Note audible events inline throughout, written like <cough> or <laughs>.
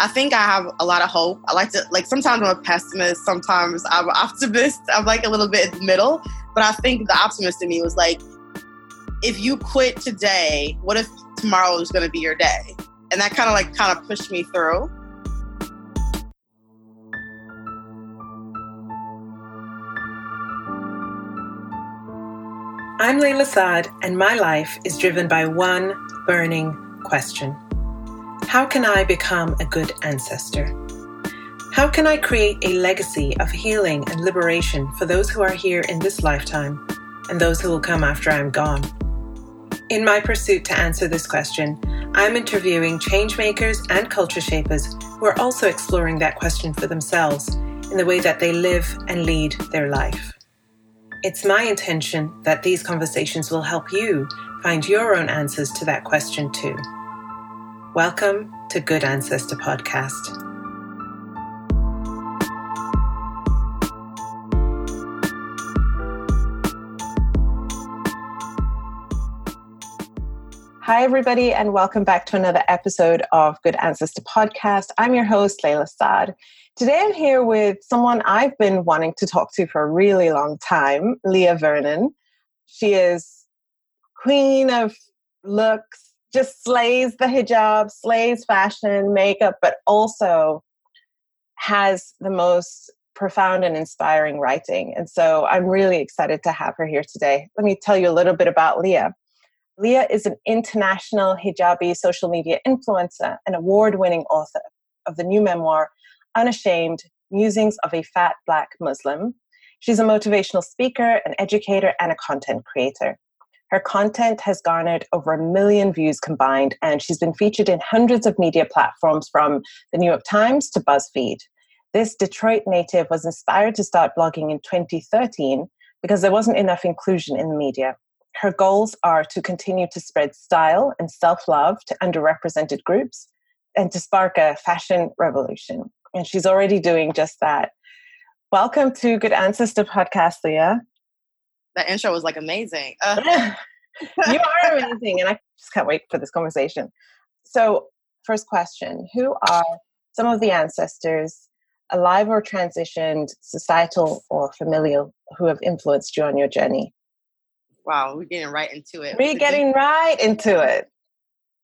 I think I have a lot of hope. I like to like sometimes I'm a pessimist, sometimes I'm an <laughs> optimist. I'm like a little bit in the middle. But I think the optimist in me was like, if you quit today, what if tomorrow is gonna be your day? And that kind of like kind of pushed me through. I'm Layla Saad, and my life is driven by one burning question How can I become a good ancestor? How can I create a legacy of healing and liberation for those who are here in this lifetime and those who will come after I'm gone? In my pursuit to answer this question, I'm interviewing changemakers and culture shapers who are also exploring that question for themselves in the way that they live and lead their life. It's my intention that these conversations will help you find your own answers to that question too. Welcome to Good Ancestor Podcast. Hi, everybody, and welcome back to another episode of Good Ancestor Podcast. I'm your host, Layla Saad. Today I'm here with someone I've been wanting to talk to for a really long time, Leah Vernon. She is queen of looks, just slays the hijab, slays fashion, makeup, but also has the most profound and inspiring writing. And so I'm really excited to have her here today. Let me tell you a little bit about Leah. Leah is an international hijabi social media influencer and award winning author of the new memoir, Unashamed Musings of a Fat Black Muslim. She's a motivational speaker, an educator, and a content creator. Her content has garnered over a million views combined, and she's been featured in hundreds of media platforms from the New York Times to BuzzFeed. This Detroit native was inspired to start blogging in 2013 because there wasn't enough inclusion in the media. Her goals are to continue to spread style and self love to underrepresented groups and to spark a fashion revolution and she's already doing just that. Welcome to Good Ancestor Podcast, Leah. That intro was like amazing. Uh. <laughs> you are amazing, and I just can't wait for this conversation. So, first question Who are some of the ancestors, alive or transitioned, societal or familial, who have influenced you on your journey? Wow, we're getting right into it. We're getting right into it.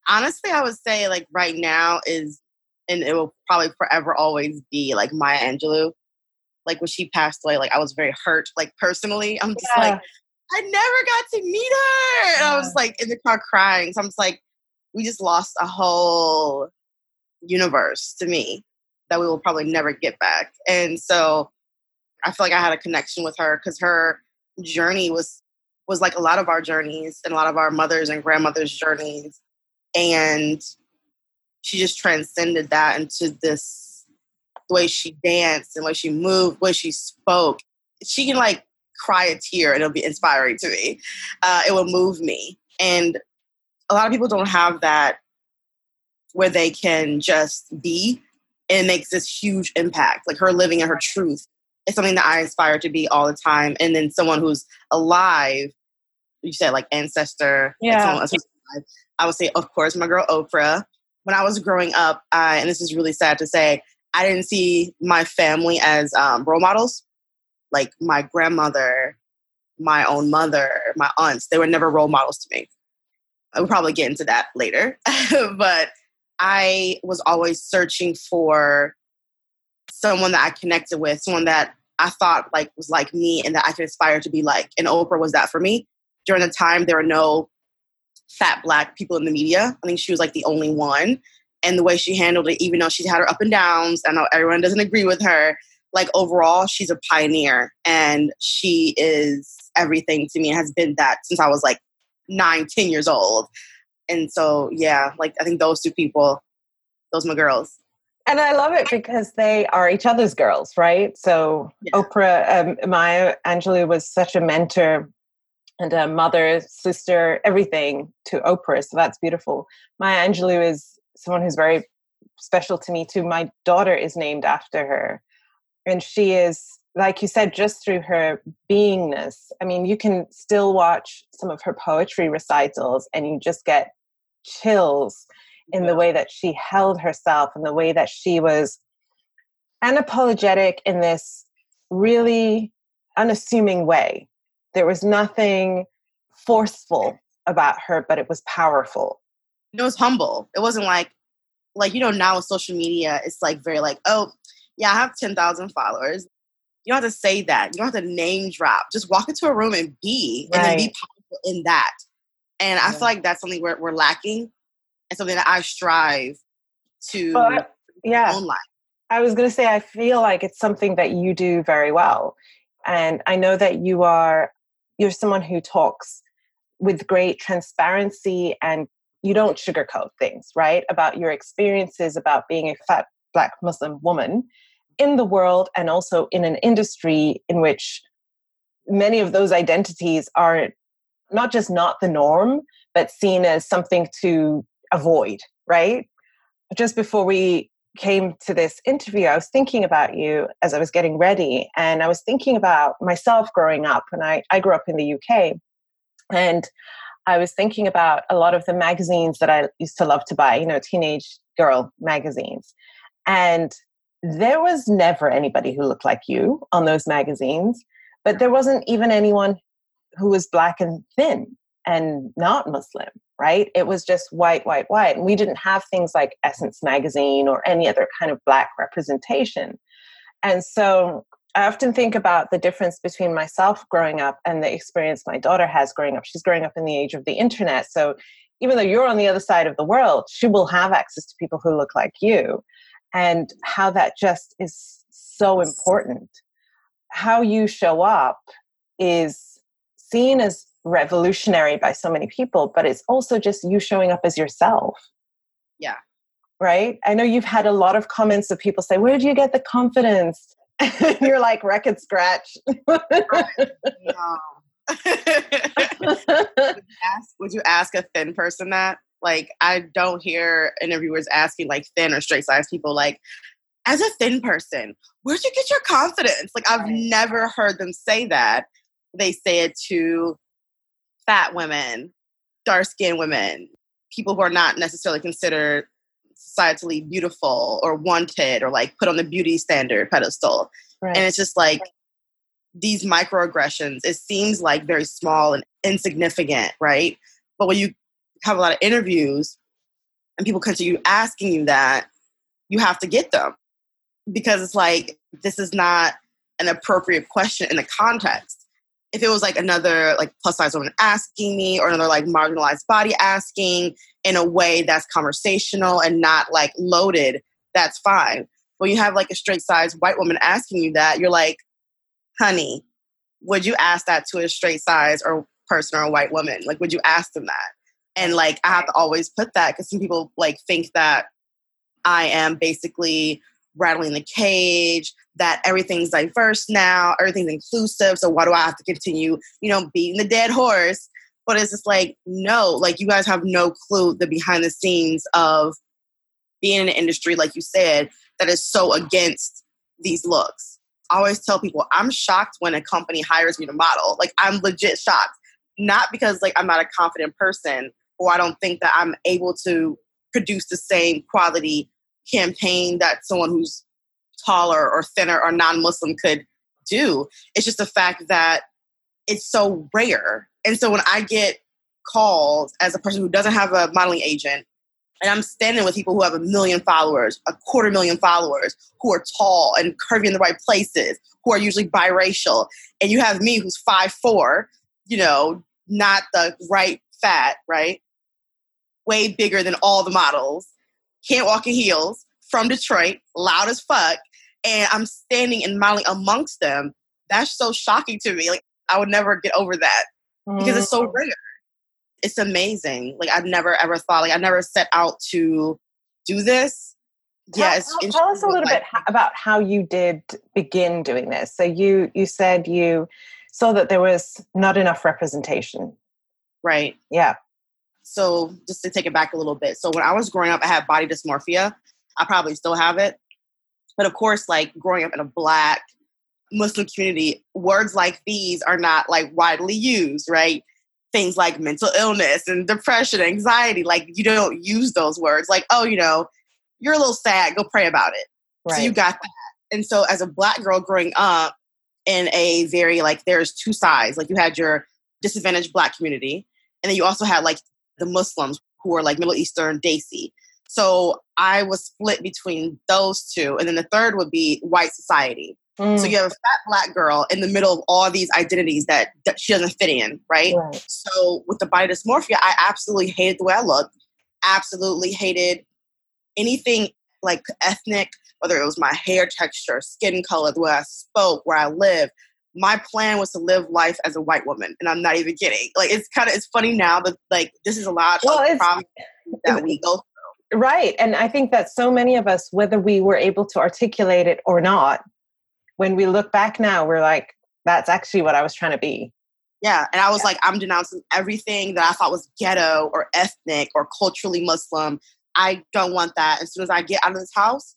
Honestly, I would say like right now is and it will probably forever always be like Maya Angelou. Like when she passed away, like I was very hurt, like personally. I'm just yeah. like, I never got to meet her. And I was like in the car crying. So I'm just like, we just lost a whole universe to me that we will probably never get back. And so I feel like I had a connection with her because her journey was was like a lot of our journeys and a lot of our mothers and grandmothers' journeys. And she just transcended that into this the way she danced and the way she moved, the way she spoke. She can like cry a tear and it'll be inspiring to me. Uh, it will move me. And a lot of people don't have that where they can just be and it makes this huge impact. Like her living in her truth is something that I aspire to be all the time. And then someone who's alive, you said like ancestor. Yeah. I would say, of course, my girl Oprah when I was growing up, uh, and this is really sad to say, I didn't see my family as um, role models. Like my grandmother, my own mother, my aunts, they were never role models to me. I will probably get into that later. <laughs> but I was always searching for someone that I connected with, someone that I thought like was like me and that I could aspire to be like. And Oprah was that for me. During the time, there were no fat black people in the media. I think she was like the only one. And the way she handled it, even though she's had her up and downs, I know everyone doesn't agree with her. Like overall, she's a pioneer and she is everything to me and has been that since I was like nine, ten years old. And so, yeah, like I think those two people, those my girls. And I love it because they are each other's girls, right? So yeah. Oprah, um, Maya Angelou was such a mentor and a mother, sister, everything to Oprah. So that's beautiful. Maya Angelou is someone who's very special to me too. My daughter is named after her. And she is, like you said, just through her beingness. I mean, you can still watch some of her poetry recitals and you just get chills. in yeah. the way that she held herself and the way that she was unapologetic in this really unassuming way. There was nothing forceful about her, but it was powerful. It was humble. It wasn't like, like you know, now with social media, it's like very like, oh, yeah, I have ten thousand followers. You don't have to say that. You don't have to name drop. Just walk into a room and be, right. and then be powerful in that. And I feel like that's something we're, we're lacking, and something that I strive to. But, yeah. Online. I was going to say, I feel like it's something that you do very well. And I know that you are, you're someone who talks with great transparency and you don't sugarcoat things, right? About your experiences about being a fat Black Muslim woman in the world and also in an industry in which many of those identities are not just not the norm, but seen as something to avoid, right? Just before we came to this interview, I was thinking about you as I was getting ready, and I was thinking about myself growing up. And I, I grew up in the UK, and I was thinking about a lot of the magazines that I used to love to buy, you know, teenage girl magazines. And there was never anybody who looked like you on those magazines, but there wasn't even anyone who was black and thin and not Muslim right? It was just white, white, white. And we didn't have things like Essence magazine or any other kind of black representation. And so I often think about the difference between myself growing up and the experience my daughter has growing up. She's growing up in the age of the internet. So even though you're on the other side of the world, she will have access to people who look like you. And how that just is so important. How you show up is seen as revolutionary by so many people, but it's also just you showing up as yourself. Yeah. Right? I know you've had a lot of comments of people say, Where do you get the confidence? <laughs> You're like record scratch. <laughs> <laughs> would, you ask, would you ask a thin person that? Like, I don't hear interviewers asking like thin or straight size people, like, as a thin person, where'd you get your confidence? Like, I've never heard them say that. They say it to fat women, dark skinned women, people who are not necessarily considered societally beautiful or wanted or like put on the beauty standard pedestal. Right. And it's just like these microaggressions, it seems like very small and insignificant, right? But when you have a lot of interviews and people continue asking you that, you have to get them because it's like this is not an appropriate question in the context if it was like another like plus size woman asking me or another like marginalized body asking in a way that's conversational and not like loaded, that's fine. When you have like a straight size white woman asking you that, you're like, honey, would you ask that to a straight size or person or a white woman? Like, would you ask them that? And like, I have to always put that because some people like think that I am basically rattling the cage, that everything's diverse now, everything's inclusive. So why do I have to continue, you know, beating the dead horse? But it's just like, no, like you guys have no clue the behind the scenes of being in an industry, like you said, that is so against these looks. I always tell people I'm shocked when a company hires me to model. Like I'm legit shocked. Not because like I'm not a confident person or I don't think that I'm able to produce the same quality campaign that someone who's taller or thinner or non-Muslim could do. It's just the fact that it's so rare. And so when I get called as a person who doesn't have a modeling agent, and I'm standing with people who have a million followers, a quarter million followers, who are tall and curvy in the right places, who are usually biracial, and you have me who's five four, you know, not the right fat, right? Way bigger than all the models, can't walk in heels, from Detroit, loud as fuck, and I'm standing and modeling amongst them. That's so shocking to me. Like I would never get over that because mm. it's so mm. rare. It's amazing. Like I've never ever thought. Like I never set out to do this. Tell, yeah, tell, tell us a little like, bit about how you did begin doing this. So you you said you saw that there was not enough representation. Right. Yeah. So just to take it back a little bit. So when I was growing up, I had body dysmorphia. I probably still have it. But of course, like growing up in a black Muslim community, words like these are not like widely used, right? things like mental illness and depression, anxiety. Like you don't use those words. Like, oh, you know, you're a little sad, go pray about it. Right. So you got that. And so as a black girl growing up in a very like there's two sides. Like you had your disadvantaged black community, and then you also had like the Muslims who are like Middle Eastern Desi. So I was split between those two. And then the third would be white society. Mm. So you have a fat black girl in the middle of all these identities that, that she doesn't fit in, right? right? So with the body dysmorphia, I absolutely hated the way I looked, absolutely hated anything like ethnic, whether it was my hair texture, skin color, the way I spoke, where I live. My plan was to live life as a white woman, and I'm not even kidding. Like it's kind of it's funny now, but like this is a lot well, of problems <laughs> that we go through. Right, and I think that so many of us, whether we were able to articulate it or not, when we look back now, we're like, that's actually what I was trying to be. Yeah. And I was yeah. like, I'm denouncing everything that I thought was ghetto or ethnic or culturally Muslim. I don't want that. As soon as I get out of this house,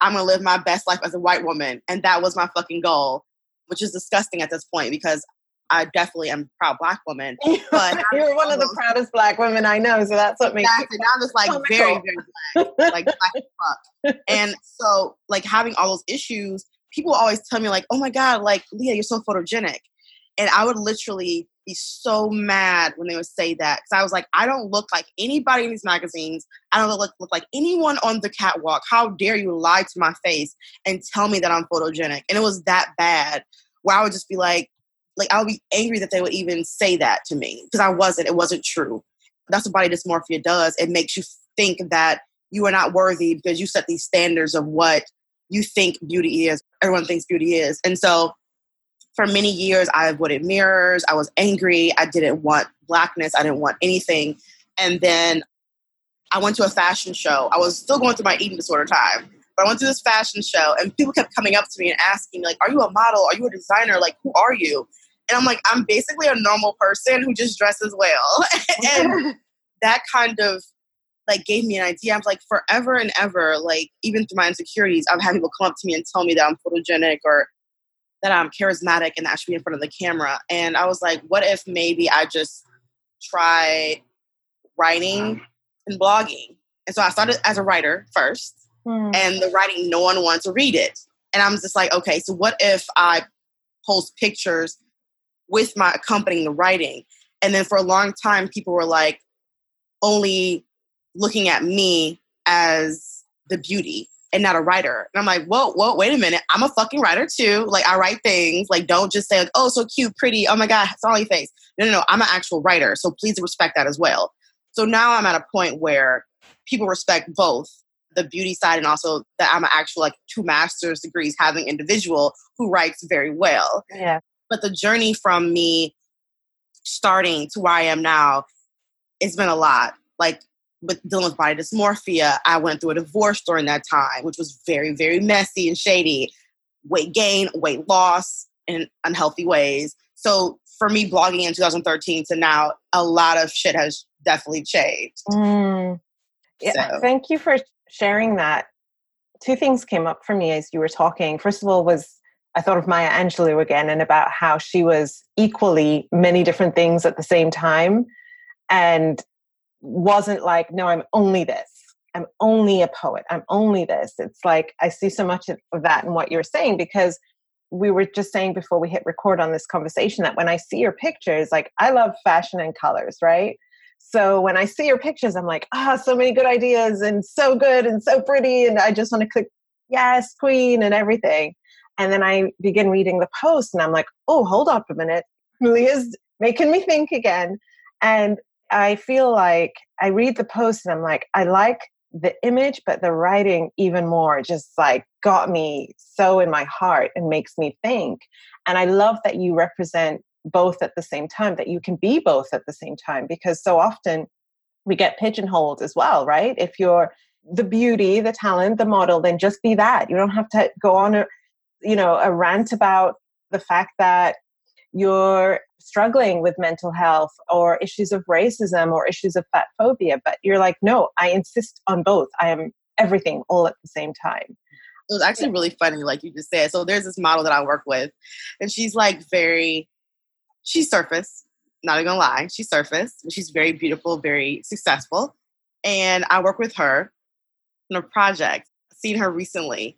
I'm going to live my best life as a white woman. And that was my fucking goal, which is disgusting at this point because I definitely am a proud black woman. <laughs> But you're one of the proudest black women I know, so that's what makes exactly. Now I'm just like very, very black, like black fuck. <laughs> And so, like having all those issues, people always tell me like, "Oh my god, like Leah, you're so photogenic," and I would literally be so mad when they would say that because I was like, I don't look like anybody in these magazines. I don't look, look like anyone on the catwalk. How dare you lie to my face and tell me that I'm photogenic? And it was that bad where I would just be like, like I would be angry that they would even say that to me because I wasn't. It wasn't true. That's what body dysmorphia does. It makes you think that you are not worthy because you set these standards of what you think beauty is. Everyone thinks beauty is. And so for many years, I avoided mirrors. I was angry. I didn't want blackness. I didn't want anything. And then I went to a fashion show. I was still going through my eating disorder time. But I went to this fashion show and people kept coming up to me and asking me, like, are you a model? Are you a designer? Like, who are you? And I'm like, I'm basically a normal person who just dresses well. <laughs> and <laughs> that kind of like gave me an idea. I'm like forever and ever, like even through my insecurities, I've had people come up to me and tell me that I'm photogenic or that I'm charismatic and that I should be in front of the camera. And I was like, what if maybe I just try writing and blogging? And so I started as a writer first, mm. and the writing, no one wanted to read it. And I'm just like, okay, so what if I post pictures with my accompanying the writing? And then for a long time, people were like, only looking at me as the beauty and not a writer. And I'm like, whoa, whoa, wait a minute. I'm a fucking writer too. Like I write things. Like don't just say like, oh, so cute, pretty. Oh my God, sorry face. No, no, no. I'm an actual writer. So please respect that as well. So now I'm at a point where people respect both the beauty side and also that I'm an actual like two master's degrees having individual who writes very well. Yeah. But the journey from me starting to where I am now, it's been a lot. Like with dealing with body dysmorphia, I went through a divorce during that time, which was very, very messy and shady. Weight gain, weight loss in unhealthy ways. So for me, blogging in 2013 to now, a lot of shit has definitely changed. Mm. Yeah, so. Thank you for sharing that. Two things came up for me as you were talking. First of all, was I thought of Maya Angelou again and about how she was equally many different things at the same time. And wasn't like, no, I'm only this. I'm only a poet. I'm only this. It's like I see so much of that in what you're saying because we were just saying before we hit record on this conversation that when I see your pictures, like I love fashion and colors, right? So when I see your pictures, I'm like, ah, oh, so many good ideas and so good and so pretty. And I just want to click, yes, queen and everything. And then I begin reading the post and I'm like, oh, hold up a minute. Leah's making me think again. And I feel like I read the post and I'm like, I like the image, but the writing even more just like got me so in my heart and makes me think. And I love that you represent both at the same time, that you can be both at the same time, because so often we get pigeonholed as well, right? If you're the beauty, the talent, the model, then just be that. You don't have to go on a, you know, a rant about the fact that you're struggling with mental health or issues of racism or issues of fat phobia, but you're like, no, I insist on both. I am everything all at the same time. It was actually really funny, like you just said. So there's this model that I work with, and she's like very, she's surface. not gonna lie, she surfaced. She's very beautiful, very successful. And I work with her in a project, seen her recently.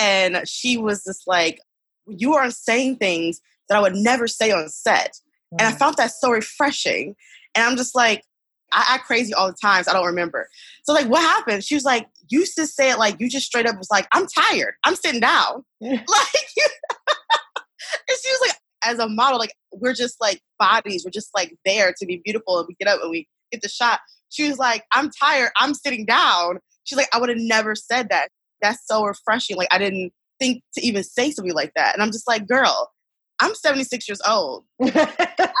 And she was just like, You are saying things that I would never say on set. Mm. And I mm. found that so refreshing. And I'm just like, I act crazy all the times. so I don't remember. So like, what happened? She was like, used to say it like you just straight up was like, I'm tired. I'm sitting down. <laughs> like, <laughs> and she was like, as a model, like we're just like bodies. We're just like there to be beautiful, and we get up and we get the shot. She was like, I'm tired. I'm sitting down. She's like, I would have never said that. That's so refreshing. Like I didn't think to even say something like that. And I'm just like, girl, I'm 76 years old. <laughs> I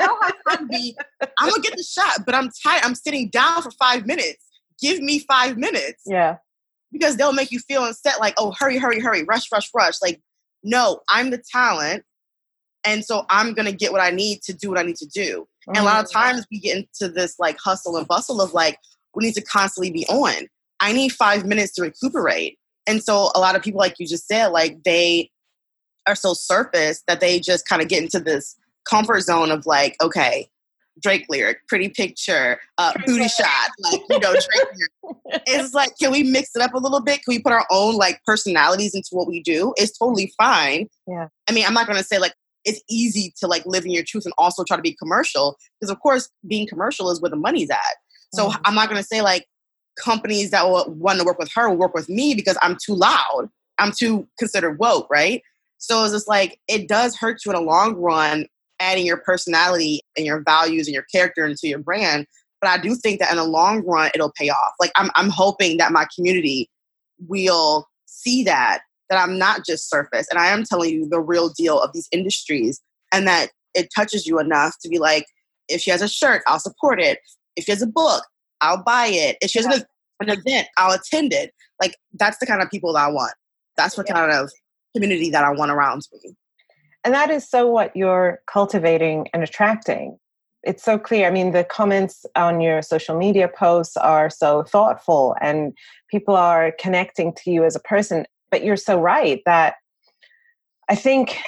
don't have time to be, I'm gonna get the shot, but I'm tired. I'm sitting down for five minutes. Give me five minutes. Yeah. Because they'll make you feel on set like, oh, hurry, hurry, hurry, rush, rush, rush. Like, no, I'm the talent. And so I'm gonna get what I need to do what I need to do. Mm-hmm. And a lot of mm. times we get into this like hustle and bustle of like, we need to constantly be on. I need five minutes to recuperate. And so a lot of people, like you just said, like they are so surface that they just kind of get into this comfort zone of like, okay, Drake lyric, pretty picture, uh, booty shot, like you know, Drake. <laughs> it's like, can we mix it up a little bit? Can we put our own like personalities into what we do? It's totally fine. Yeah. I mean, I'm not gonna say like it's easy to like live in your truth and also try to be commercial because of course being commercial is where the money's at. So mm-hmm. I'm not gonna say like companies that will want to work with her will work with me because I'm too loud. I'm too considered woke, right? So it's just like it does hurt you in the long run, adding your personality and your values and your character into your brand. But I do think that in the long run, it'll pay off. Like I'm, I'm hoping that my community will see that that I'm not just surface, and I am telling you the real deal of these industries, and that it touches you enough to be like, if she has a shirt, I'll support it. If she has a book, I'll buy it. If she has yeah. an event, I'll attend it. Like that's the kind of people that I want. That's what yeah. kind of community that I want around me. And that is so what you're cultivating and attracting. It's so clear. I mean, the comments on your social media posts are so thoughtful and people are connecting to you as a person. But you're so right that I think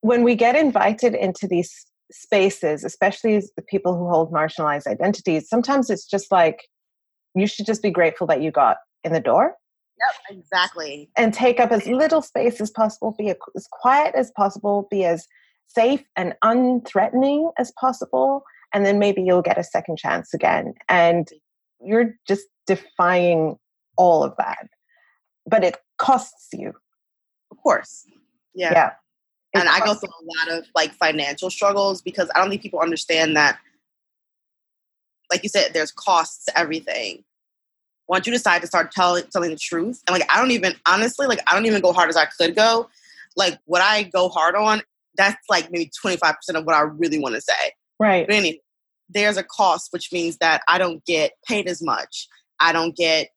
when we get invited into these spaces, especially the people who hold marginalized identities, sometimes it's just like you should just be grateful that you got in the door Yep, exactly. And take up as little space as possible, be as quiet as possible, be as safe and unthreatening as possible. And then maybe you'll get a second chance again. And you're just defying all of that. But it costs you. Of course. Yeah. Yeah. And I go through a lot of like financial struggles because I don't think people understand that, like you said, there's costs to everything once you decide to start telling telling the truth, and like I don't even honestly like I don't even go hard as I could go. Like what I go hard on, that's like maybe twenty five percent of what I really want to say. Right. But anyway, there's a cost, which means that I don't get paid as much. I don't get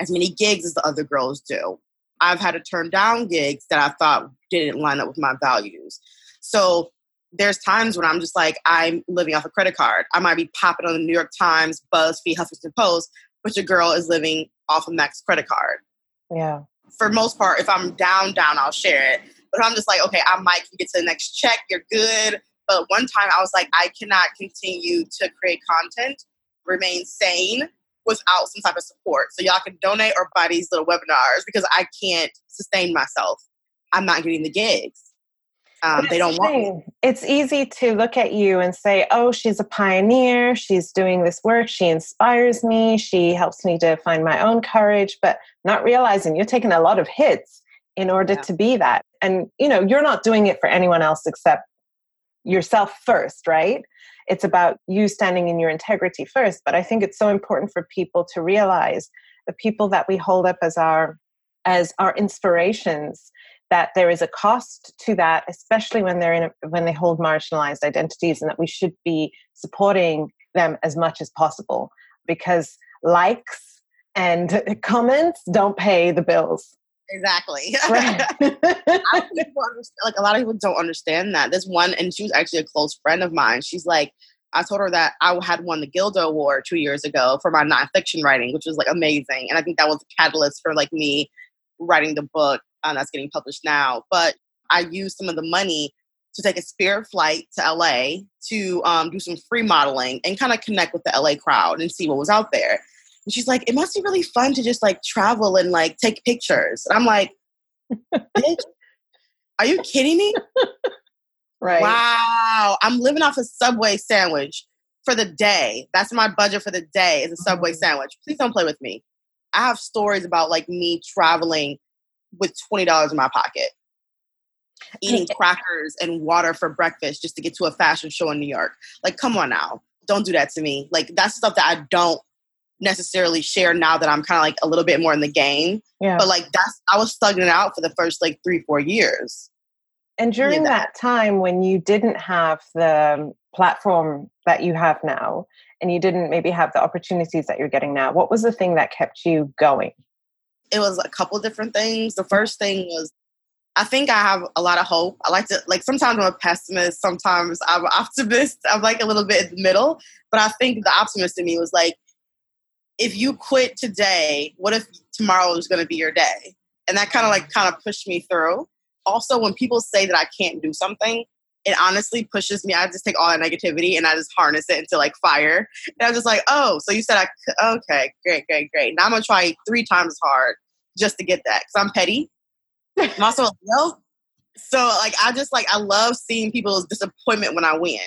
as many gigs as the other girls do. I've had to turn down gigs that I thought didn't line up with my values. So there's times when I'm just like, I'm living off a credit card. I might be popping on the New York Times, BuzzFeed, Huffington Post, but your girl is living off a max credit card. Yeah. For most part, if I'm down, down, I'll share it. But I'm just like, okay, I might get to the next check. You're good. But one time I was like, I cannot continue to create content, remain sane without some type of support. So y'all can donate or buy these little webinars because I can't sustain myself. I'm not getting the gigs. Um, they don't want. It's easy to look at you and say, "Oh, she's a pioneer. She's doing this work. She inspires me. She helps me to find my own courage." But not realizing you're taking a lot of hits in order yeah. to be that, and you know you're not doing it for anyone else except yourself first, right? It's about you standing in your integrity first. But I think it's so important for people to realize the people that we hold up as our as our inspirations that there is a cost to that, especially when they're in a, when they hold marginalized identities, and that we should be supporting them as much as possible because likes and <laughs> comments don't pay the bills. Exactly. <laughs> Right. like a lot of people don't understand that. This one, and she was actually a close friend of mine. She's like, I told her that I had won the Gilda Award two years ago for my nonfiction writing, which was like amazing. And I think that was a catalyst for like me writing the book um, that's getting published now. But I used some of the money to take a spirit flight to LA to um, do some free modeling and kind of connect with the LA crowd and see what was out there. And she's like, it must be really fun to just like travel and like take pictures. And I'm like, bitch, are you kidding me? <laughs> right. Wow. I'm living off a Subway sandwich for the day. That's my budget for the day is a Subway mm-hmm. sandwich. Please don't play with me. I have stories about like me traveling with $20 in my pocket, eating crackers and water for breakfast just to get to a fashion show in New York. Like, come on now. Don't do that to me. Like, that's stuff that I don't necessarily share now that I'm kind of like a little bit more in the game. Yeah. But like, that's, I was thugging it out for the first like three, four years. And during that. that time when you didn't have the platform that you have now and you didn't maybe have the opportunities that you're getting now, what was the thing that kept you going? It was a couple different things. The first thing was I think I have a lot of hope. I like to like sometimes I'm a pessimist, sometimes I'm an <laughs> optimist. I'm like a little bit in the middle. But I think the optimist in me was like, if you quit today, what if tomorrow is gonna be your day? And that kind of like kind of pushed me through. Also, when people say that I can't do something, it honestly pushes me. I just take all that negativity and I just harness it into like fire. And I'm just like, oh, so you said I could. Okay, great, great, great. Now I'm gonna try three times hard just to get that because I'm petty. I'm also a Leo. So like I just like I love seeing people's disappointment when I win.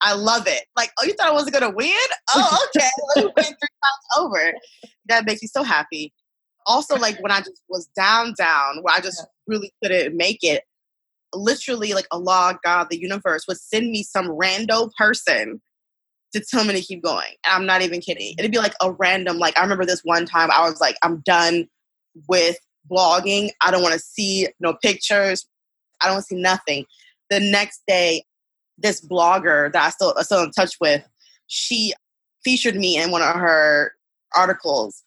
I love it. Like, oh, you thought I wasn't gonna win? Oh, okay. Let me win three <laughs> times over. That makes me so happy. Also, like when I just was down, down, where I just really couldn't make it, literally like Allah, God, the universe would send me some rando person to tell me to keep going. And I'm not even kidding. It'd be like a random, like I remember this one time I was like, I'm done with blogging. I don't want to see no pictures. I don't see nothing. The next day, this blogger that I still I'm still in touch with, she featured me in one of her articles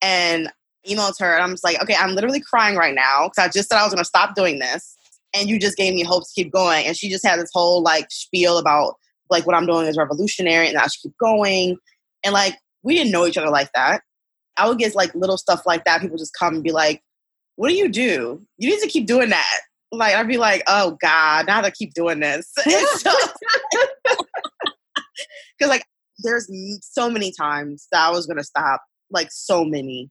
and emailed her and I'm just like, okay, I'm literally crying right now because I just said I was gonna stop doing this and you just gave me hope to keep going. And she just had this whole like spiel about like what I'm doing is revolutionary and I should keep going. And like we didn't know each other like that. I would get like little stuff like that. People just come and be like, What do you do? You need to keep doing that. Like I'd be like, Oh God, now I keep doing this. <laughs> Because <laughs> like there's so many times that I was gonna stop. Like so many.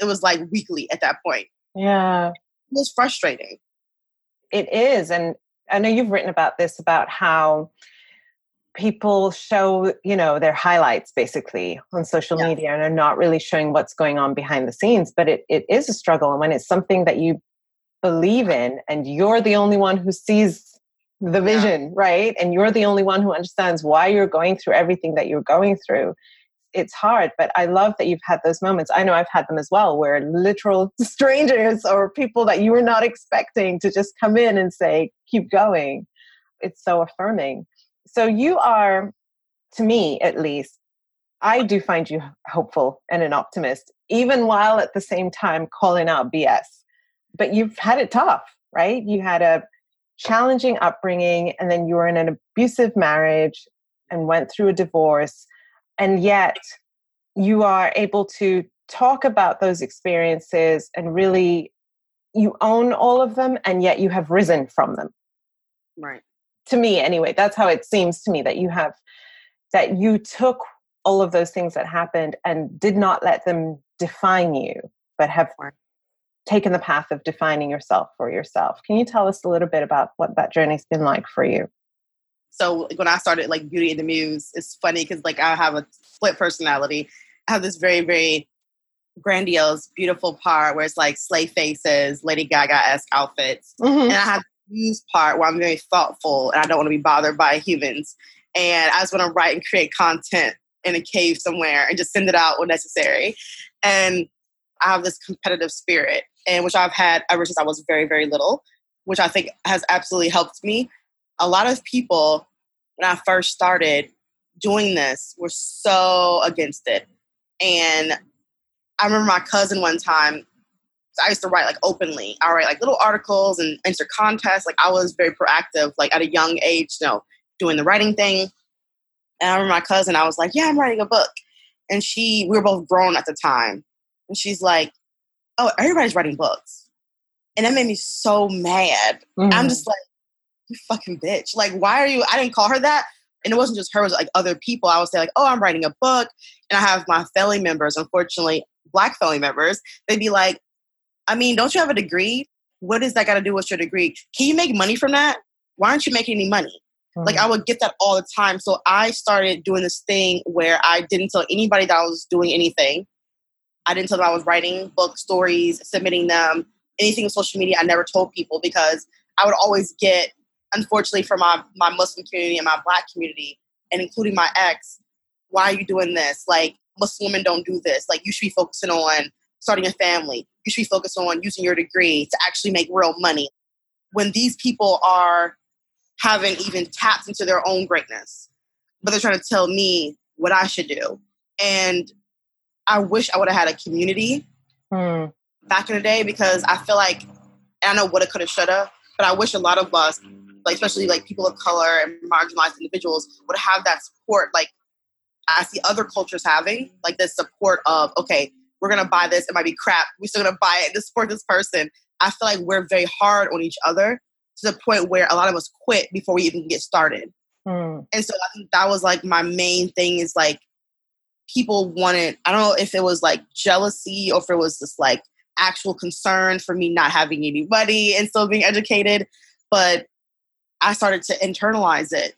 It was like weekly at that point. Yeah. It was frustrating it is and i know you've written about this about how people show you know their highlights basically on social yeah. media and are not really showing what's going on behind the scenes but it, it is a struggle and when it's something that you believe in and you're the only one who sees the vision yeah. right? And you're the only one who understands why you're going through everything that you're going through. It's hard but i love that you've had those moments. I know i've had them as well where literal <laughs> strangers or people that you were not expecting to just come in and say keep going. It's so affirming. So you are to me at least i do find you hopeful and an optimist even while at the same time calling out bs but you've had it tough right? You had a challenging upbringing and then you were in an abusive marriage and went through a divorce and yet you are able to talk about those experiences and really you own all of them and yet you have risen from them. Right. To me anyway that's how it seems to me that you have that you took all of those things that happened and did not let them define you but have. Taken the path of defining yourself for yourself can you tell us a little bit about what that journey's been like for you so when I started like Beauty and the Muse, it's funny because like I have a split personality. I have this very, very grandiose, beautiful part where it's like slay faces, Lady Gaga esque outfits. Mm-hmm. And I have Muse part where I'm very thoughtful and I don't want to be bothered by humans. And I just want to write and create content in a cave somewhere and just send it out when necessary. And I have this competitive spirit, and which I've had ever since I was very, very little, which I think has absolutely helped me. A lot of people when I first started doing this were so against it. And I remember my cousin one time, I used to write like openly. I write like little articles and enter contests. Like I was very proactive, like at a young age, you know, doing the writing thing. And I remember my cousin, I was like, Yeah, I'm writing a book. And she, we were both grown at the time. And she's like, Oh, everybody's writing books. And that made me so mad. Mm-hmm. I'm just like, you fucking bitch. Like, why are you? I didn't call her that. And it wasn't just her, it was like other people. I would say, like, oh, I'm writing a book. And I have my family members, unfortunately, black family members. They'd be like, I mean, don't you have a degree? What does that got to do with your degree? Can you make money from that? Why aren't you making any money? Mm-hmm. Like, I would get that all the time. So I started doing this thing where I didn't tell anybody that I was doing anything. I didn't tell them I was writing book stories, submitting them, anything on social media. I never told people because I would always get, unfortunately, for my, my Muslim community and my black community, and including my ex, why are you doing this? Like, Muslim women don't do this. Like, you should be focusing on starting a family. You should be focused on using your degree to actually make real money. When these people are haven't even tapped into their own greatness, but they're trying to tell me what I should do. And I wish I would have had a community hmm. back in the day because I feel like I know what it could have, should have, but I wish a lot of us, like especially like people of color and marginalized individuals, would have that support. Like I see other cultures having, like this support of okay, we're gonna buy this. It might be crap. We're still gonna buy it to support this person. I feel like we're very hard on each other to the point where a lot of us quit before we even get started. Hmm. And so I think that was like my main thing is like people wanted, I don't know if it was like jealousy or if it was just like actual concern for me not having anybody and still being educated. But I started to internalize it.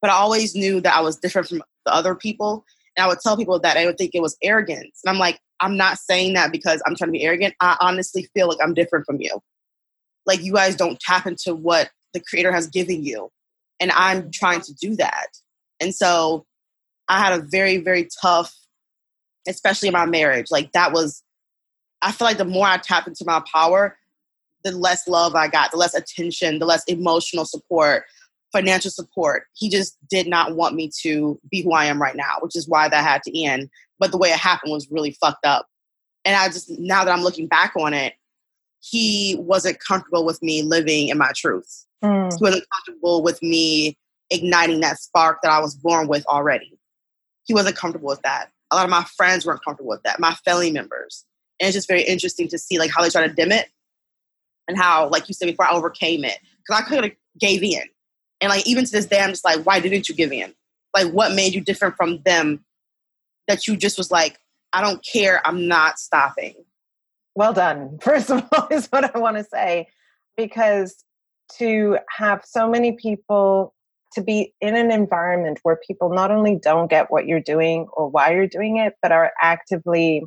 But I always knew that I was different from the other people. And I would tell people that I would think it was arrogance. And I'm like, I'm not saying that because I'm trying to be arrogant. I honestly feel like I'm different from you. Like you guys don't tap into what the creator has given you. And I'm trying to do that. And so I had a very, very tough, especially in my marriage. Like that was, I feel like the more I tapped into my power, the less love I got, the less attention, the less emotional support, financial support. He just did not want me to be who I am right now, which is why that had to end. But the way it happened was really fucked up. And I just, now that I'm looking back on it, he wasn't comfortable with me living in my truth. Mm. He wasn't comfortable with me igniting that spark that I was born with already. He wasn't comfortable with that. A lot of my friends weren't comfortable with that, my family members. And it's just very interesting to see like how they try to dim it and how, like you said before, I overcame it. Because I could have gave in. And like even to this day, I'm just like, why didn't you give in? Like what made you different from them that you just was like, I don't care, I'm not stopping. Well done, <laughs> first of all, is what I want to say. Because to have so many people to be in an environment where people not only don't get what you're doing or why you're doing it, but are actively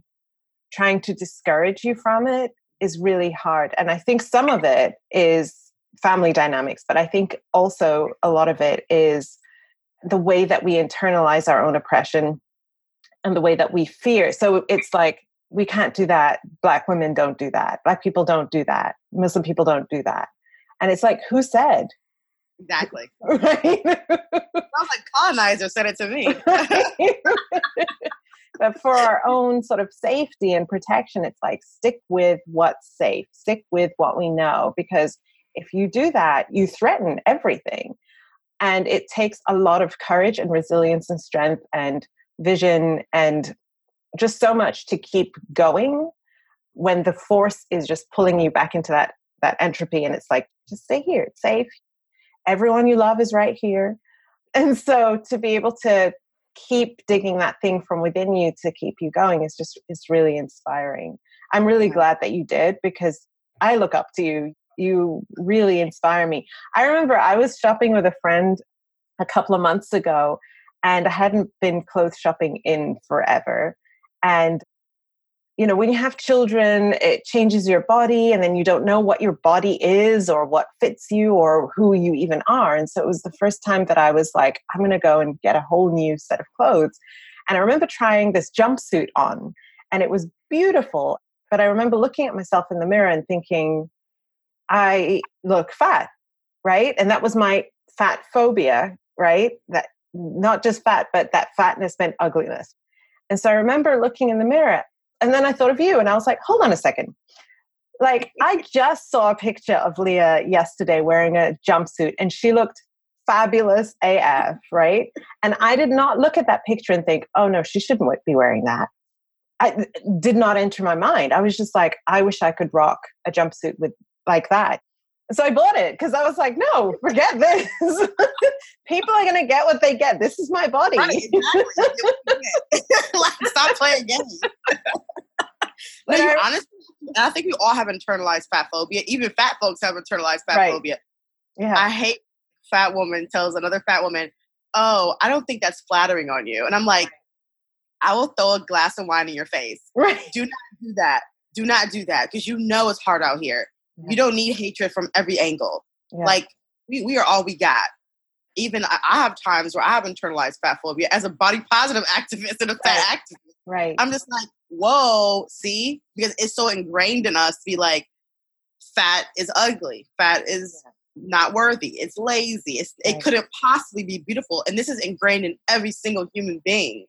trying to discourage you from it is really hard. And I think some of it is family dynamics, but I think also a lot of it is the way that we internalize our own oppression and the way that we fear. So it's like, we can't do that. Black women don't do that. Black people don't do that. Muslim people don't do that. And it's like, who said? Exactly. <laughs> Right? Sounds like colonizer said it to me. <laughs> <laughs> but for our own sort of safety and protection, it's like stick with what's safe, stick with what we know, because if you do that, you threaten everything. And it takes a lot of courage and resilience and strength and vision and just so much to keep going when the force is just pulling you back into that that entropy and it's like just stay here it's safe everyone you love is right here. And so to be able to keep digging that thing from within you to keep you going is just it's really inspiring. I'm really glad that you did because I look up to you. You really inspire me. I remember I was shopping with a friend a couple of months ago and I hadn't been clothes shopping in forever. And you know, when you have children, it changes your body, and then you don't know what your body is or what fits you or who you even are. And so it was the first time that I was like, I'm going to go and get a whole new set of clothes. And I remember trying this jumpsuit on, and it was beautiful. But I remember looking at myself in the mirror and thinking, I look fat, right? And that was my fat phobia, right? That not just fat, but that fatness meant ugliness. And so I remember looking in the mirror and then I thought of you and I was like, hold on a second. Like, I just saw a picture of Leah yesterday wearing a jumpsuit and she looked fabulous AF, right? And I did not look at that picture and think, oh no, she shouldn't be wearing that. I did not enter my mind. I was just like, I wish I could rock a jumpsuit with like that. So I bought it because I was like, no, forget this. <laughs> People are going to get what they get. This is my body. Right, exactly. <laughs> like, stop playing games. <laughs> no, you honestly, I think we all have internalized fat phobia. Even fat folks have internalized fat right. phobia. Yeah. I hate fat woman tells another fat woman, "Oh, I don't think that's flattering on you," and I'm like, I will throw a glass of wine in your face. Right. Do not do that. Do not do that because you know it's hard out here. Yeah. You don't need hatred from every angle. Yeah. Like we, we are all we got. Even I, I have times where I have internalized fat phobia as a body positive <laughs> activist and a fat right. activist. Right. I'm just like, whoa, see? Because it's so ingrained in us to be like, fat is ugly. Fat is yeah. not worthy. It's lazy. It's, right. It couldn't possibly be beautiful. And this is ingrained in every single human being.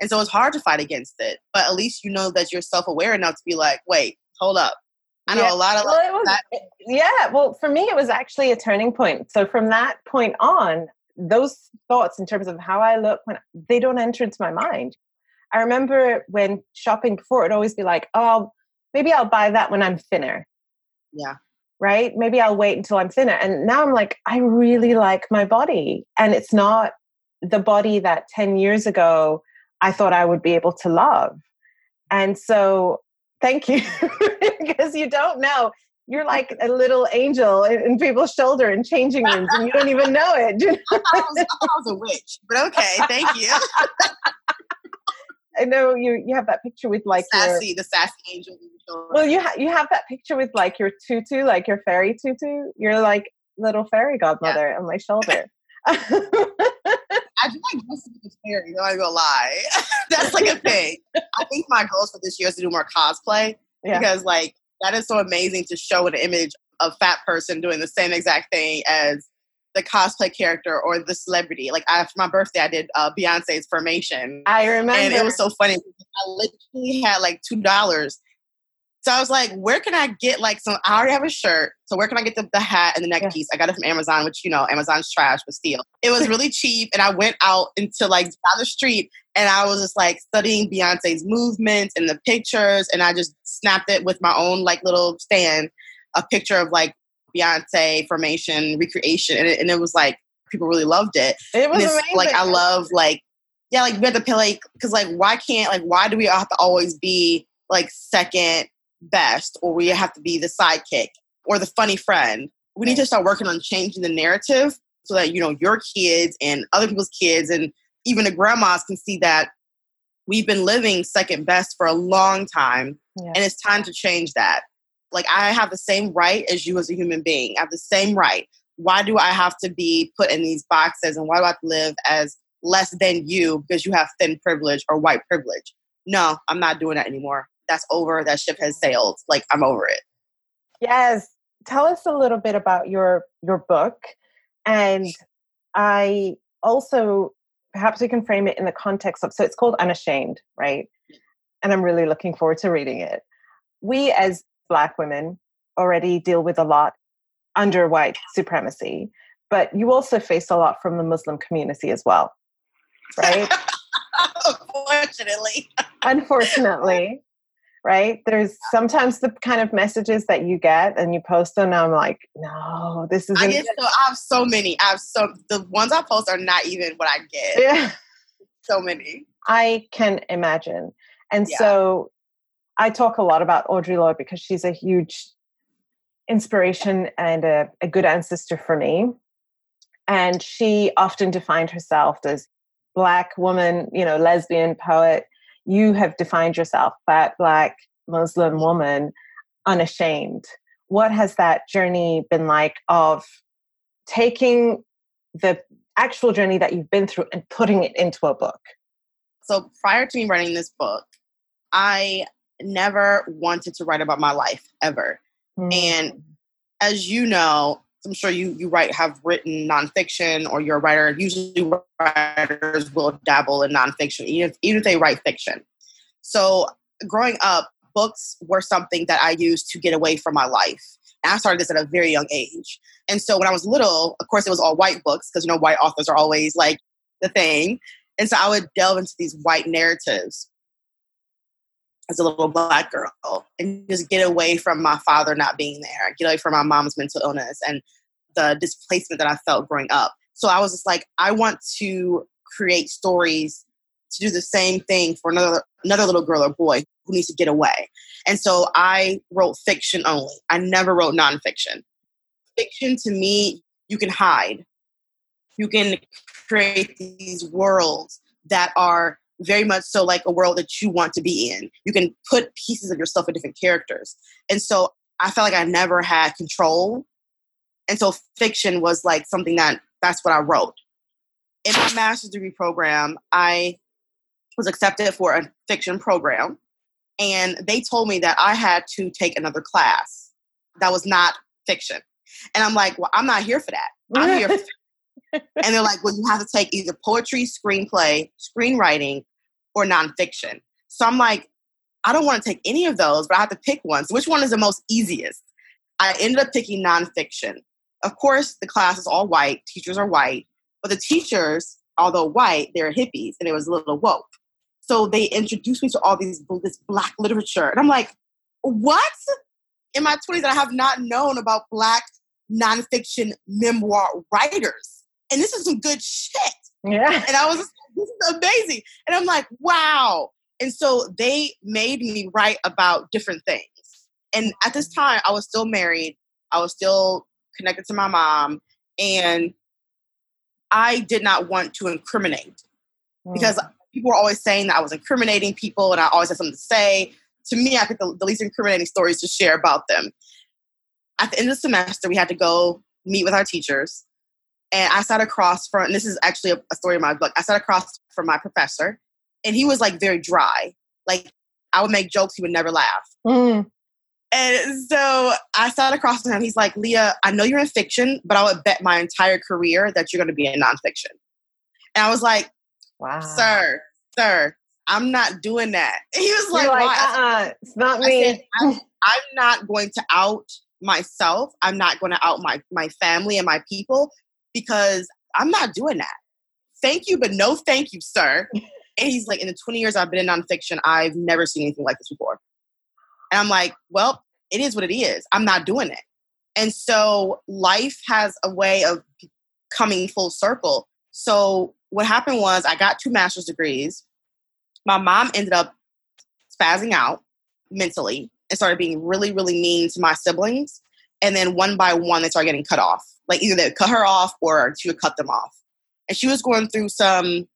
And so it's hard to fight against it. But at least you know that you're self aware enough to be like, wait, hold up. I know yeah. a lot of well, was, Yeah, well, for me, it was actually a turning point. So from that point on, those thoughts in terms of how I look when they don't enter into my mind. I remember when shopping before, it'd always be like, oh, maybe I'll buy that when I'm thinner. Yeah. Right? Maybe I'll wait until I'm thinner. And now I'm like, I really like my body. And it's not the body that 10 years ago I thought I would be able to love. And so, thank you, <laughs> because you don't know. You're like a little angel in, people's shoulder in changing rooms, and you don't even know it. <laughs> I, thought I, was, I, I was a witch, but okay, thank you. I know you you have that picture with like sassy, your, the sassy angel. Well, you ha- you have that picture with like your tutu, like your fairy tutu. You're like little fairy godmother yeah. on my shoulder. <laughs> I do like dressing as a fairy. No, I gonna lie. <laughs> That's like a thing. I think my goals for this year is to do more cosplay yeah. because like that is so amazing to show an image of fat person doing the same exact thing as the cosplay character or the celebrity. Like I, for my birthday, I did uh, Beyonce's Formation. I remember, and it was so funny. I literally had like two dollars so I was like, where can I get like some? I already have a shirt. So where can I get the, the hat and the neck yeah. piece? I got it from Amazon, which, you know, Amazon's trash, but still. It was <laughs> really cheap. And I went out into like down the street and I was just like studying Beyonce's movements and the pictures. And I just snapped it with my own like little stand, a picture of like Beyonce formation recreation. And it, and it was like, people really loved it. It was amazing. Like, I love like, yeah, like we had to pay like, cause like, why can't, like, why do we have to always be like second best or we have to be the sidekick or the funny friend. We need to start working on changing the narrative so that you know your kids and other people's kids and even the grandmas can see that we've been living second best for a long time yeah. and it's time to change that. Like I have the same right as you as a human being. I have the same right. Why do I have to be put in these boxes and why do I have to live as less than you because you have thin privilege or white privilege? No, I'm not doing that anymore that's over. That ship has sailed. Like I'm over it. Yes. Tell us a little bit about your your book, and I also perhaps we can frame it in the context of so it's called Unashamed, right? And I'm really looking forward to reading it. We as Black women already deal with a lot under white supremacy, but you also face a lot from the Muslim community as well, right? <laughs> Unfortunately. <laughs> Unfortunately right? There's sometimes the kind of messages that you get and you post them. And I'm like, no, this is. I get so I have so many. I have so the ones I post are not even what I get. Yeah, so many. I can imagine, and yeah. so I talk a lot about Audre Lorde because she's a huge inspiration and a, a good ancestor for me. And she often defined herself as black woman, you know, lesbian poet you have defined yourself fat black muslim woman unashamed. What has that journey been like of taking the actual journey that you've been through and putting it into a book? So prior to me writing this book i never wanted to write about my life ever. Mm. and as you know I'm sure you you write have written nonfiction or you're a writer. Usually writers will dabble in nonfiction, even if, even if they write fiction. So growing up, books were something that I used to get away from my life. And I started this at a very young age. And so when I was little, of course, it was all white books because you know white authors are always like the thing. And so I would delve into these white narratives. As a little black girl and just get away from my father not being there, get away from my mom's mental illness and the displacement that I felt growing up. So I was just like, I want to create stories to do the same thing for another another little girl or boy who needs to get away. And so I wrote fiction only. I never wrote nonfiction. Fiction to me, you can hide. You can create these worlds that are very much so like a world that you want to be in. You can put pieces of yourself in different characters. And so I felt like I never had control. And so fiction was like something that that's what I wrote. In my master's degree program, I was accepted for a fiction program. And they told me that I had to take another class that was not fiction. And I'm like, well, I'm not here for that. I'm here <laughs> and they're like, well, you have to take either poetry, screenplay, screenwriting, or nonfiction. So I'm like, I don't want to take any of those, but I have to pick one. So which one is the most easiest? I ended up picking nonfiction. Of course, the class is all white, teachers are white, but the teachers, although white, they're hippies and it was a little woke. So they introduced me to all these this black literature. And I'm like, what? In my 20s, I have not known about black nonfiction memoir writers and this is some good shit. Yeah. And I was, this is amazing. And I'm like, wow. And so they made me write about different things. And at this time, I was still married. I was still connected to my mom. And I did not want to incriminate because mm. people were always saying that I was incriminating people and I always had something to say. To me, I picked the, the least incriminating stories to share about them. At the end of the semester, we had to go meet with our teachers and I sat across from, and this is actually a, a story in my book. I sat across from my professor, and he was like very dry. Like I would make jokes, he would never laugh. Mm. And so I sat across from him. He's like, Leah, I know you're in fiction, but I would bet my entire career that you're going to be in nonfiction. And I was like, Wow, sir, sir, I'm not doing that. <laughs> He was like, like uh-uh, it's not me. Said, I'm, <laughs> I'm not going to out myself. I'm not going to out my my family and my people because I'm not doing that. Thank you, but no thank you, sir. <laughs> And he's like, in the 20 years I've been in nonfiction, I've never seen anything like this before. And I'm like, well, it is what it is. I'm not doing it. And so life has a way of coming full circle. So what happened was I got two master's degrees. My mom ended up spazzing out mentally and started being really, really mean to my siblings. And then one by one, they started getting cut off like either they would cut her off or she would cut them off. And she was going through some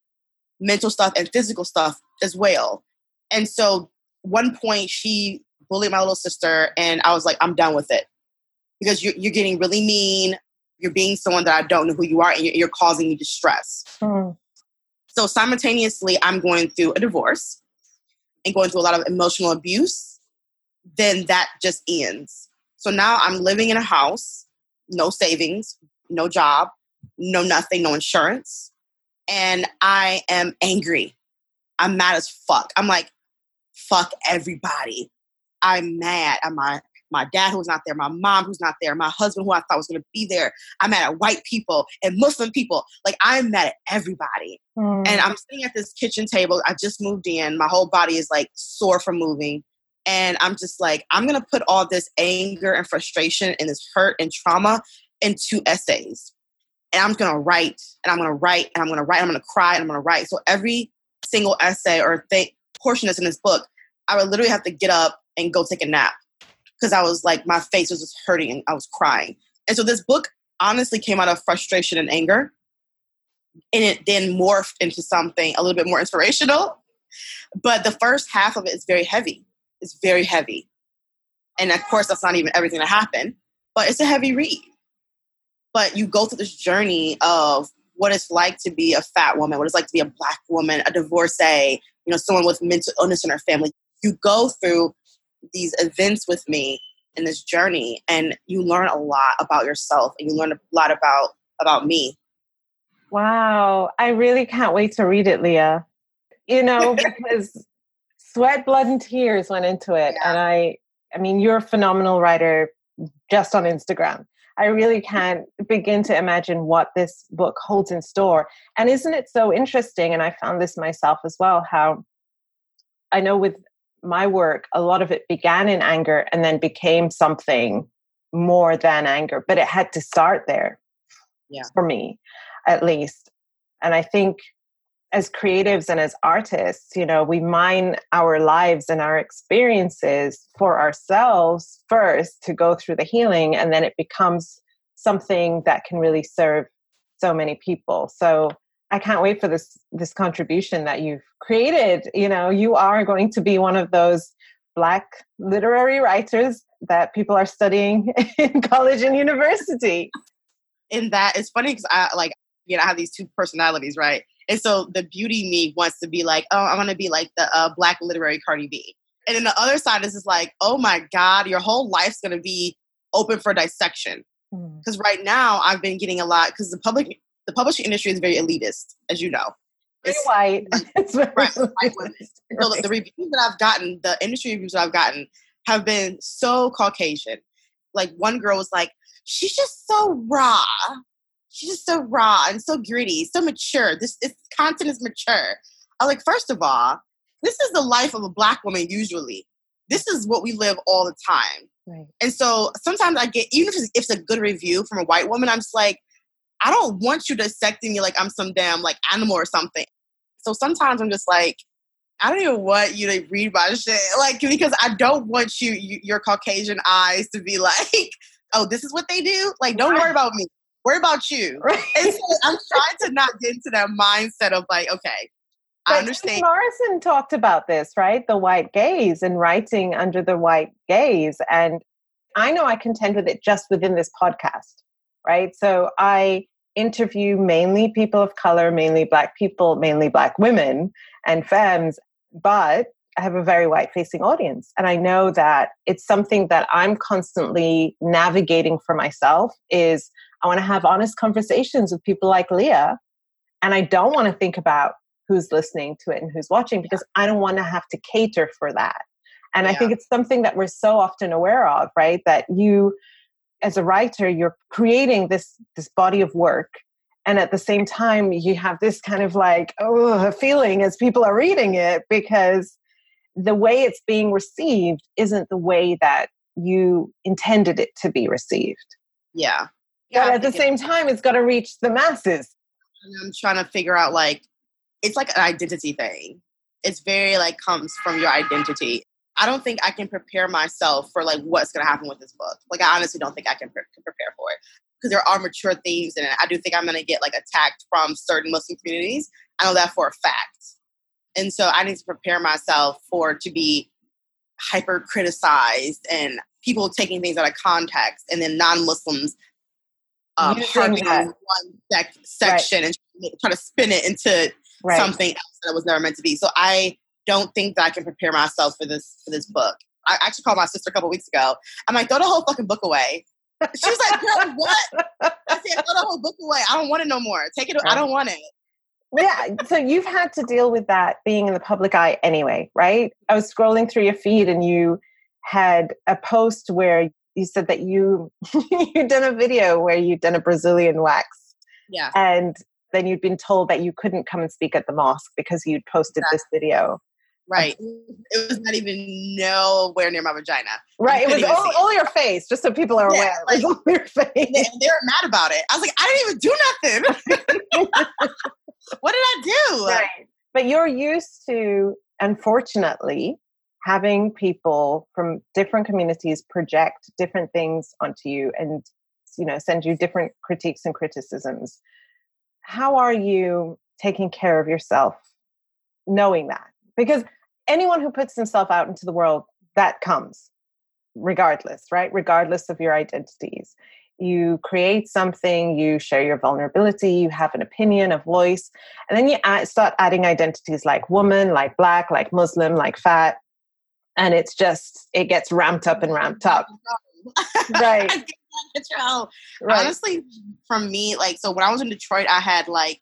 mental stuff and physical stuff as well. And so one point she bullied my little sister and I was like, I'm done with it. Because you're, you're getting really mean. You're being someone that I don't know who you are and you're, you're causing me distress. Mm. So simultaneously, I'm going through a divorce and going through a lot of emotional abuse. Then that just ends. So now I'm living in a house no savings, no job, no nothing, no insurance. And I am angry. I'm mad as fuck. I'm like, fuck everybody. I'm mad at my my dad who's not there, my mom who's not there, my husband who I thought was gonna be there. I'm mad at white people and Muslim people. Like I'm mad at everybody. Mm. And I'm sitting at this kitchen table. I just moved in. My whole body is like sore from moving. And I'm just like, I'm going to put all this anger and frustration and this hurt and trauma into essays. And I'm going to write and I'm going to write and I'm going to write. I'm going to cry and I'm going to write. So every single essay or th- portion that's in this book, I would literally have to get up and go take a nap because I was like, my face was just hurting and I was crying. And so this book honestly came out of frustration and anger. And it then morphed into something a little bit more inspirational. But the first half of it is very heavy is very heavy. And of course, that's not even everything that happened, but it's a heavy read. But you go through this journey of what it's like to be a fat woman, what it's like to be a black woman, a divorcee, you know, someone with mental illness in her family. You go through these events with me in this journey and you learn a lot about yourself and you learn a lot about about me. Wow. I really can't wait to read it, Leah. You know, <laughs> because sweat, blood, and tears went into it. Yeah. And I, I mean, you're a phenomenal writer just on Instagram. I really can't begin to imagine what this book holds in store. And isn't it so interesting? And I found this myself as well how I know with my work, a lot of it began in anger and then became something more than anger, but it had to start there. Yeah. For me, at least. And I think as creatives and as artists, you know, we mine our lives and our experiences for ourselves first to go through the healing, and then it becomes something that can really serve so many people. So I can't wait for this this contribution that you've created. You know, you are going to be one of those black literary writers that people are studying <laughs> in college and university. In that, it's funny because I like, you know, I have these two personalities, right? And so the beauty me wants to be like, oh, I want to be like the uh, black literary Cardi B. And then the other side is just like, oh my God, your whole life's going to be open for dissection. Because mm. right now I've been getting a lot because the public, the publishing industry is very elitist, as you know. Very white. <laughs> <laughs> It's very right, white women. So the, the reviews that I've gotten, the industry reviews that I've gotten, have been so Caucasian. Like one girl was like, she's just so raw she's just so raw and so gritty, so mature. This, this content is mature. I like, first of all, this is the life of a black woman usually. This is what we live all the time. Right. And so sometimes I get, even if it's, if it's a good review from a white woman, I'm just like, I don't want you dissecting me like I'm some damn like animal or something. So sometimes I'm just like, I don't even want you to read my shit, <laughs> like because I don't want you, you your Caucasian eyes to be <laughs> like, oh, this is what they do. Like, don't worry about me. Worry about you. <laughs> Right. And so I'm trying to not get into that mindset of like, okay, but I understand. Morrison talked about this, right? The white gaze and writing under the white gaze. And I know I contend with it just within this podcast, right? So I interview mainly people of color, mainly black people, mainly black women and femmes, but I have a very white facing audience. And I know that it's something that I'm constantly navigating for myself is I want to have honest conversations with people like Leah. And I don't want to think about who's listening to it and who's watching because I don't want to have to cater for that. And yeah. I think it's something that we're so often aware of, right? That you, as a writer, you're creating this this body of work, and at the same time, you have this kind of like oh feeling as people are reading it because the way it's being received isn't the way that you intended it to be received. Yeah, yeah, but at the same time, it's got to reach the masses. And I'm trying to figure out like, it's like an identity thing. It's very like comes from your identity. I don't think I can prepare myself for like what's going to happen with this book. Like, I honestly don't think I can, pre- can prepare for it because there are mature themes in it. I do think I'm going to get like attacked from certain Muslim communities. I know that for a fact. And so I need to prepare myself for to be hyper criticized and people taking things out of context and then non-Muslims um, harping on one sec- section right. and trying to spin it into right. something else that was never meant to be. So I don't think that I can prepare myself for this for this book. I actually called my sister a couple weeks ago. I'm like, throw the whole fucking book away. She was like, Girl, <laughs> what? I said, throw the whole book away. I don't want it no more. Take it. Right. I don't want it. yeah. So you've had to deal with that being in the public eye anyway, right? I was scrolling through your feed and you had a post where you said that you <laughs> you'd done a video where you'd done a Brazilian wax. Yeah. And then you'd been told that you couldn't come and speak at the mosque because you'd posted this video. Right. <laughs> It was not even nowhere near my vagina. Right. It was all, all, your face, just so people are yeah, aware. Like, it was all your face. They, they were mad about it. I was like, I didn't even do nothing. <laughs> what did I do? Right. But you're used to, unfortunately, having people from different communities project different things onto you and you know send you different critiques and criticisms. How are you taking care of yourself knowing that? Because anyone who puts themselves out into the world that comes regardless right? Regardless of your identities. You create something you share your vulnerability you have an opinion a voice and then you add, start adding identities like woman like black like muslim like fat and it's just it gets ramped up and ramped up <laughs> right control. Right. Honestly, from me, like so when I was in Detroit, I had like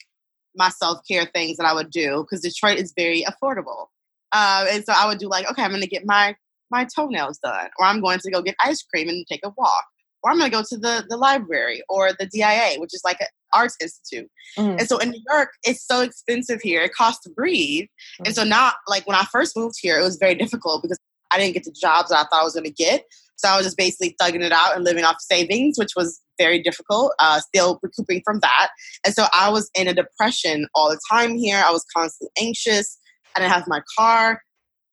my self care things that I would do because Detroit is very affordable. Uh, and so I would do like, okay, I'm gonna get my my toenails done, or I'm going to go get ice cream and take a walk, or I'm gonna go to the the library or the DIA, which is like an Arts Institute. Mm. And so in New York, it's so expensive here. It costs to breathe. Mm. And so now, like when I first moved here, it was very <laughs> difficult because I didn't get the jobs that I thought I was going to get. So I was just basically thugging it out and living off savings, which was very difficult, uh, still recouping from that. And so I was in a depression all the time here. I was constantly anxious. I didn't have my car.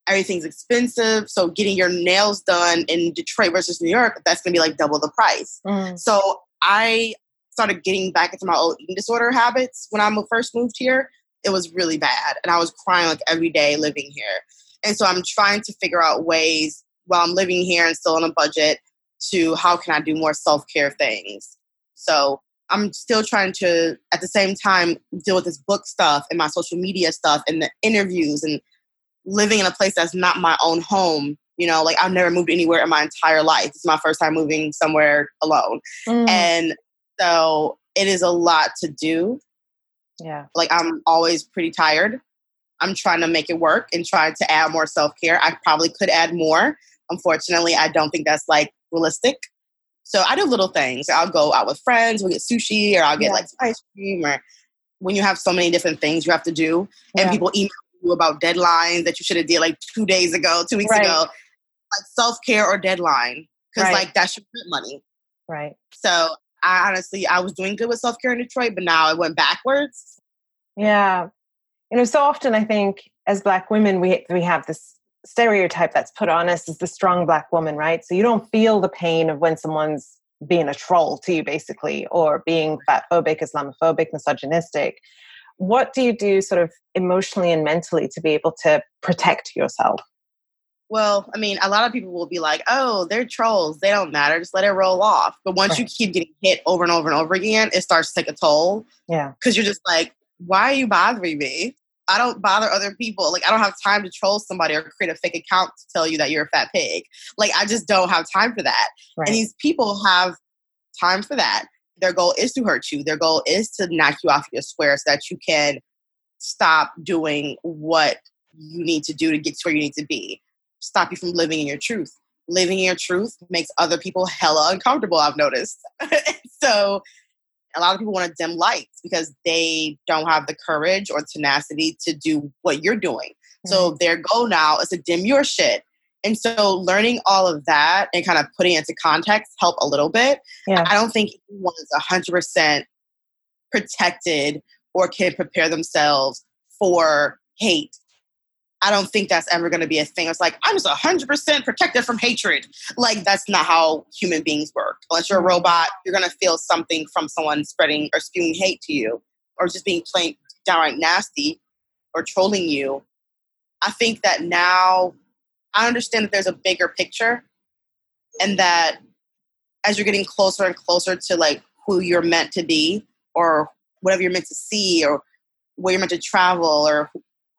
Everything's expensive. So getting your nails done in Detroit versus New York, that's going to be like double the price. Mm. So I started getting back into my old eating disorder habits when I first moved here. It was really bad. And I was crying like every day living here. And so I'm trying to figure out ways while I'm living here and still on a budget to how can I do more self care things. So I'm still trying to, at the same time, deal with this book stuff and my social media stuff and the interviews and living in a place that's not my own home. You know, like I've never moved anywhere in my entire life. It's my first time moving somewhere alone. Mm. And so it is a lot to do. Yeah. Like I'm always pretty tired. I'm trying to make it work and trying to add more self care. I probably could add more. Unfortunately, I don't think that's like realistic. So I do little things. I'll go out with friends, we'll get sushi, or I'll get yeah. like ice cream, or when you have so many different things you have to do, and yeah. people email you about deadlines that you should have did like two days ago, two weeks right. ago, like self care or deadline, because right. like that's your money. Right. So I honestly, I was doing good with self care in Detroit, but now it went backwards. Yeah, you know, so often I think as Black women, we we have this stereotype that's put on us as the strong black woman, right? So you don't feel the pain of when someone's being a troll to you, basically, or being fatphobic, Islamophobic, misogynistic. What do you do sort of emotionally and mentally to be able to protect yourself? Well, I mean, a lot of people will be like, oh, they're trolls. They don't matter. Just let it roll off. But once right. you keep getting hit over and over and over again, it starts to take a toll. Yeah. Because you're just like, why are you bothering me? I don't bother other people. Like I don't have time to troll somebody or create a fake account to tell you that you're a fat pig. Like I just don't have time for that. Right. And these people have time for that. Their goal is to hurt you. Their goal is to knock you off your square so that you can stop doing what you need to do to get to where you need to be. Stop you from living in your truth. Living in your truth makes other people hella uncomfortable, I've noticed. <laughs> so a lot of people want to dim lights because they don't have the courage or tenacity to do what you're doing. Mm-hmm. So their goal now is to dim your shit. And so learning all of that and kind of putting it into context help a little bit. Yeah. I don't think anyone is 100% protected or can prepare themselves for hate I don't think that's ever going to be a thing. It's like, I'm just 100% protected from hatred. Like, that's not how human beings work. Unless you're a robot, you're going to feel something from someone spreading or spewing hate to you or just being plain downright nasty or trolling you. I think that now I understand that there's a bigger picture and that as you're getting closer and closer to like who you're meant to be or whatever you're meant to see or where you're meant to travel or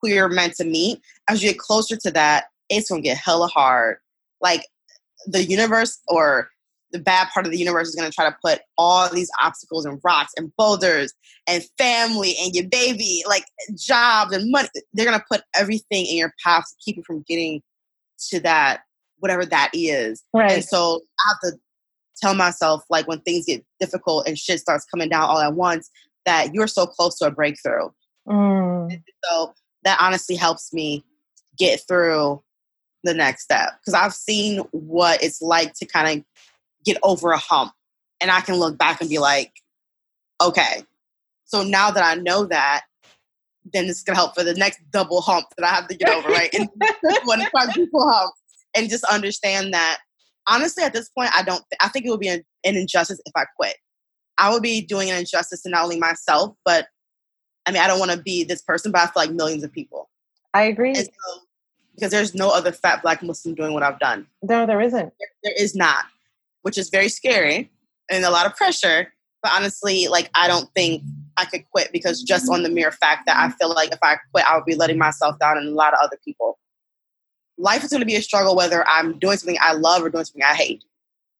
who you're meant to meet, as you get closer to that, it's gonna get hella hard. Like the universe or the bad part of the universe is going to try to put all these obstacles and rocks and boulders and family and your baby, like jobs and money. They're going to put everything in your path to keep you from getting to that, whatever that is. Right. And so I have to tell myself, like, when things get difficult and shit starts coming down all at once, that you're so close to a breakthrough. Mm. So that honestly helps me get through the next step because I've seen what it's like to kind of get over a hump and I can look back and be like, okay, so now that I know that, then it's gonna help for the next double hump that I have to get over, right? And one <laughs> quadruple hump, and just understand that honestly, at this point, I don't. Th- I think it would be an, an injustice if I quit. I would be doing an injustice to not only myself, but I mean, I don't want to be this person, but I feel like millions of people. I agree. So, because there's no other fat black Muslim doing what I've done. No, there isn't. There, there is not, which is very scary and a lot of pressure. But honestly, like, I don't think I could quit because just on the mere fact that I feel like if I quit, I would be letting myself down and a lot of other people. Life is going to be a struggle whether I'm doing something I love or doing something I hate.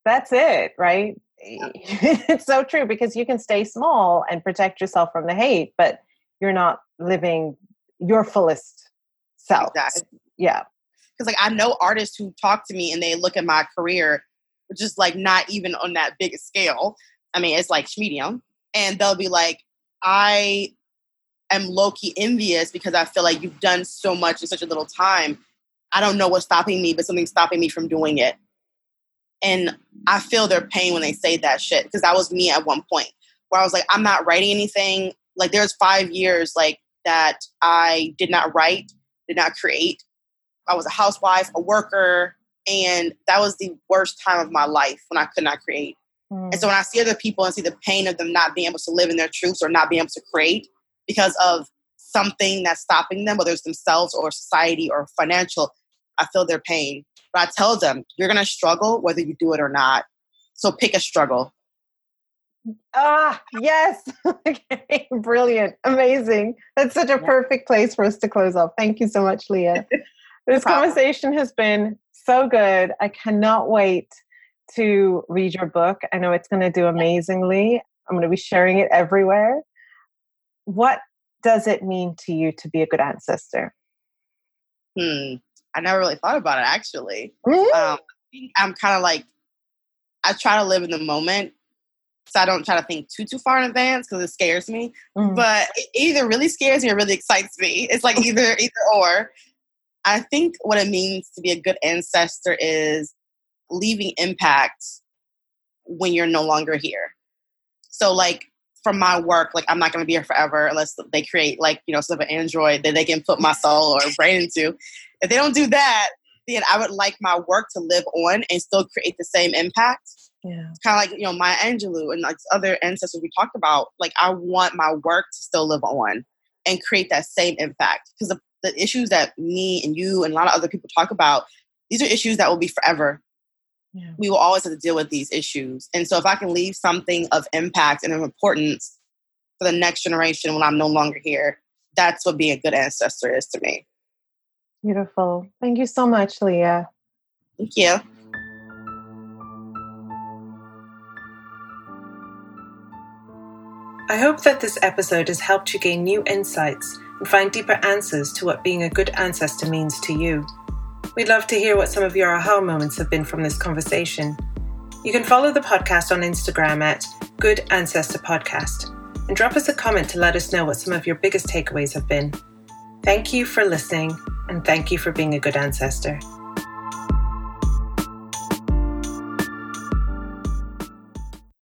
That's it, right? <laughs> it's so true because you can stay small and protect yourself from the hate, but you're not living your fullest self. Exactly. Yeah. Because like I know artists who talk to me and they look at my career, which is like not even on that big scale. I mean, it's like medium. and they'll be like, I am low key envious because I feel like you've done so much in such a little time. I don't know what's stopping me, but something's stopping me from doing it. And I feel their pain when they say that shit because that was me at one point where I was like, I'm not writing anything. Like there's five years like that I did not write, did not create. I was a housewife, a worker, and that was the worst time of my life when I could not create. Mm. And so when I see other people and see the pain of them not being able to live in their truths or not being able to create because of something that's stopping them, whether it's themselves or society or financial, I feel their pain. But I tell them, you're going to struggle whether you do it or not. So pick a struggle. Ah, yes. <laughs> okay. Brilliant. Amazing. That's such a perfect place for us to close off. Thank you so much, Leah. <laughs> This no conversation has been so good. I cannot wait to read your book. I know it's going to do amazingly. I'm going to be sharing it everywhere. What does it mean to you to be a good ancestor? Hmm. I never really thought about it actually. Mm-hmm. Um, I'm kind of like, I try to live in the moment. So I don't try to think too too far in advance because it scares me. Mm-hmm. But it either really scares me or really excites me. It's like <laughs> either either or. I think what it means to be a good ancestor is leaving impact when you're no longer here. So, like, from my work, like, I'm not going to be here forever unless they create, like, you know, sort of an android that they can put my soul or brain into. If they don't do that, then I would like my work to live on and still create the same impact. Yeah. Kind of like, you know, Maya Angelou and like other ancestors we talked about. Like, I want my work to still live on and create that same impact. Because the, the issues that me and you and a lot of other people talk about, these are issues that will be forever. Yeah. We will always have to deal with these issues. And so if I can leave something of impact and of importance for the next generation when I'm no longer here, that's what being a good ancestor is to me. Beautiful. Thank you so much, Leah. Thank you. I hope that this episode has helped you gain new insights and find deeper answers to what being a good ancestor means to you. We'd love to hear what some of your aha moments have been from this conversation. You can follow the podcast on Instagram at Good Ancestor Podcast and drop us a comment to let us know what some of your biggest takeaways have been. Thank you for listening and thank you for being a good ancestor.